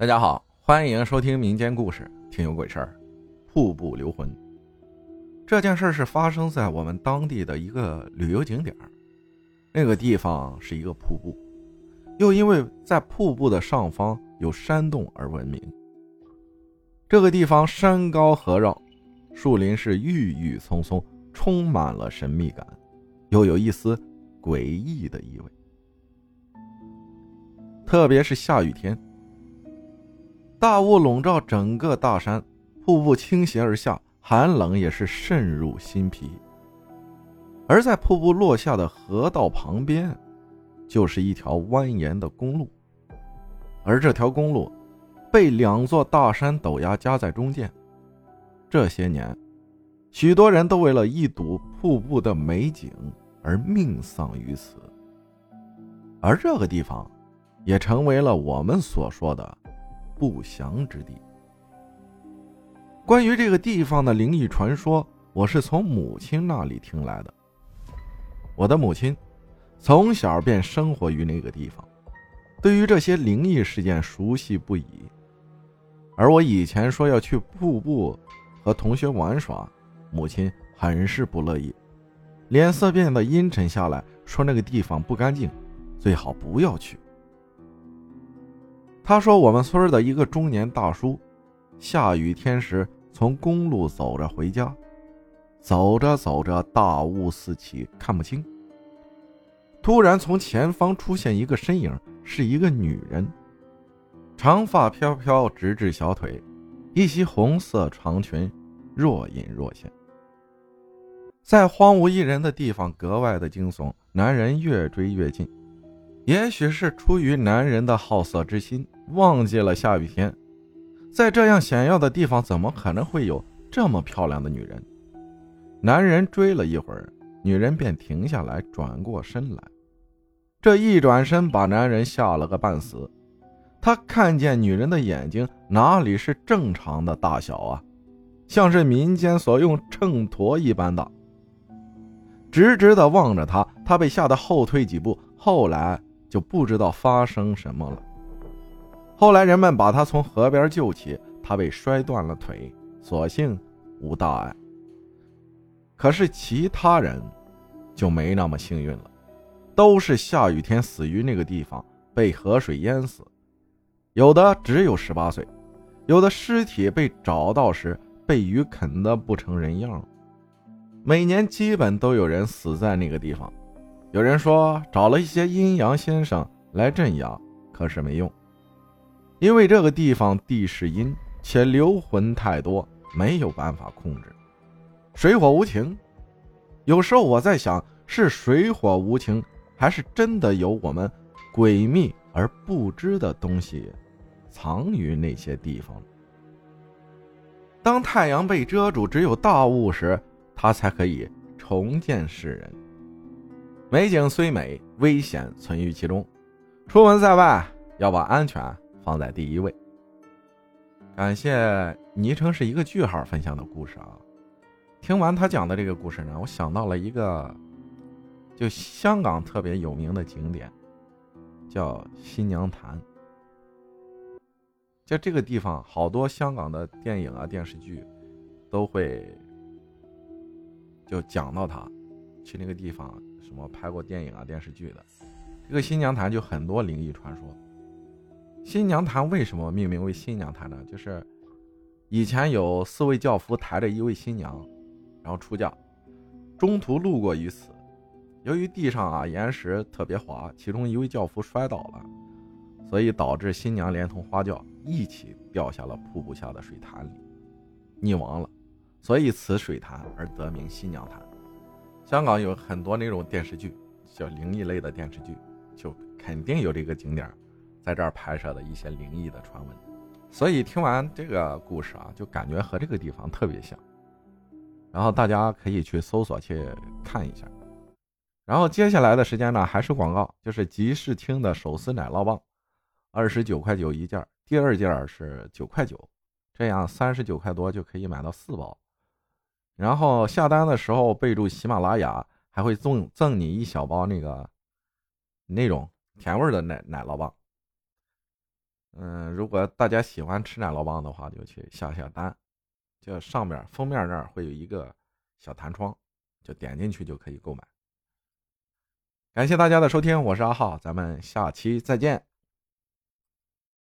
大家好，欢迎收听民间故事，听有鬼事儿。瀑布留魂，这件事是发生在我们当地的一个旅游景点那个地方是一个瀑布，又因为在瀑布的上方有山洞而闻名。这个地方山高河绕，树林是郁郁葱葱，充满了神秘感，又有一丝诡异的意味。特别是下雨天。大雾笼罩整个大山，瀑布倾斜而下，寒冷也是渗入心脾。而在瀑布落下的河道旁边，就是一条蜿蜒的公路，而这条公路被两座大山陡崖夹在中间。这些年，许多人都为了一睹瀑布的美景而命丧于此，而这个地方，也成为了我们所说的。不祥之地。关于这个地方的灵异传说，我是从母亲那里听来的。我的母亲从小便生活于那个地方，对于这些灵异事件熟悉不已。而我以前说要去瀑布和同学玩耍，母亲很是不乐意，脸色变得阴沉下来，说那个地方不干净，最好不要去。他说：“我们村的一个中年大叔，下雨天时从公路走着回家，走着走着，大雾四起，看不清。突然从前方出现一个身影，是一个女人，长发飘飘，直至小腿，一袭红色长裙，若隐若现。在荒无一人的地方，格外的惊悚。男人越追越近，也许是出于男人的好色之心。”忘记了下雨天，在这样险要的地方，怎么可能会有这么漂亮的女人？男人追了一会儿，女人便停下来，转过身来。这一转身，把男人吓了个半死。他看见女人的眼睛哪里是正常的大小啊，像是民间所用秤砣一般大，直直的望着他。他被吓得后退几步，后来就不知道发生什么了。后来人们把他从河边救起，他被摔断了腿，所幸无大碍。可是其他人就没那么幸运了，都是下雨天死于那个地方，被河水淹死。有的只有十八岁，有的尸体被找到时被鱼啃得不成人样。每年基本都有人死在那个地方。有人说找了一些阴阳先生来镇压，可是没用。因为这个地方地势阴，且流魂太多，没有办法控制。水火无情，有时候我在想，是水火无情，还是真的有我们诡秘而不知的东西藏于那些地方？当太阳被遮住，只有大雾时，它才可以重见世人。美景虽美，危险存于其中。出门在外，要把安全。放在第一位。感谢昵称是一个句号分享的故事啊！听完他讲的这个故事呢，我想到了一个，就香港特别有名的景点，叫新娘潭。就这个地方，好多香港的电影啊、电视剧都会就讲到他去那个地方，什么拍过电影啊、电视剧的。这个新娘潭就很多灵异传说。新娘潭为什么命名为新娘潭呢？就是以前有四位轿夫抬着一位新娘，然后出嫁，中途路过于此，由于地上啊岩石特别滑，其中一位轿夫摔倒了，所以导致新娘连同花轿一起掉下了瀑布下的水潭里，溺亡了，所以此水潭而得名新娘潭。香港有很多那种电视剧，叫灵异类的电视剧，就肯定有这个景点。在这儿拍摄的一些灵异的传闻，所以听完这个故事啊，就感觉和这个地方特别像。然后大家可以去搜索去看一下。然后接下来的时间呢，还是广告，就是集市厅的手撕奶酪棒，二十九块九一件，第二件是九块九，这样三十九块多就可以买到四包。然后下单的时候备注喜马拉雅，还会赠赠你一小包那个那种甜味的奶奶酪棒。嗯，如果大家喜欢吃奶酪棒的话，就去下下单，就上面封面那儿会有一个小弹窗，就点进去就可以购买。感谢大家的收听，我是阿浩，咱们下期再见。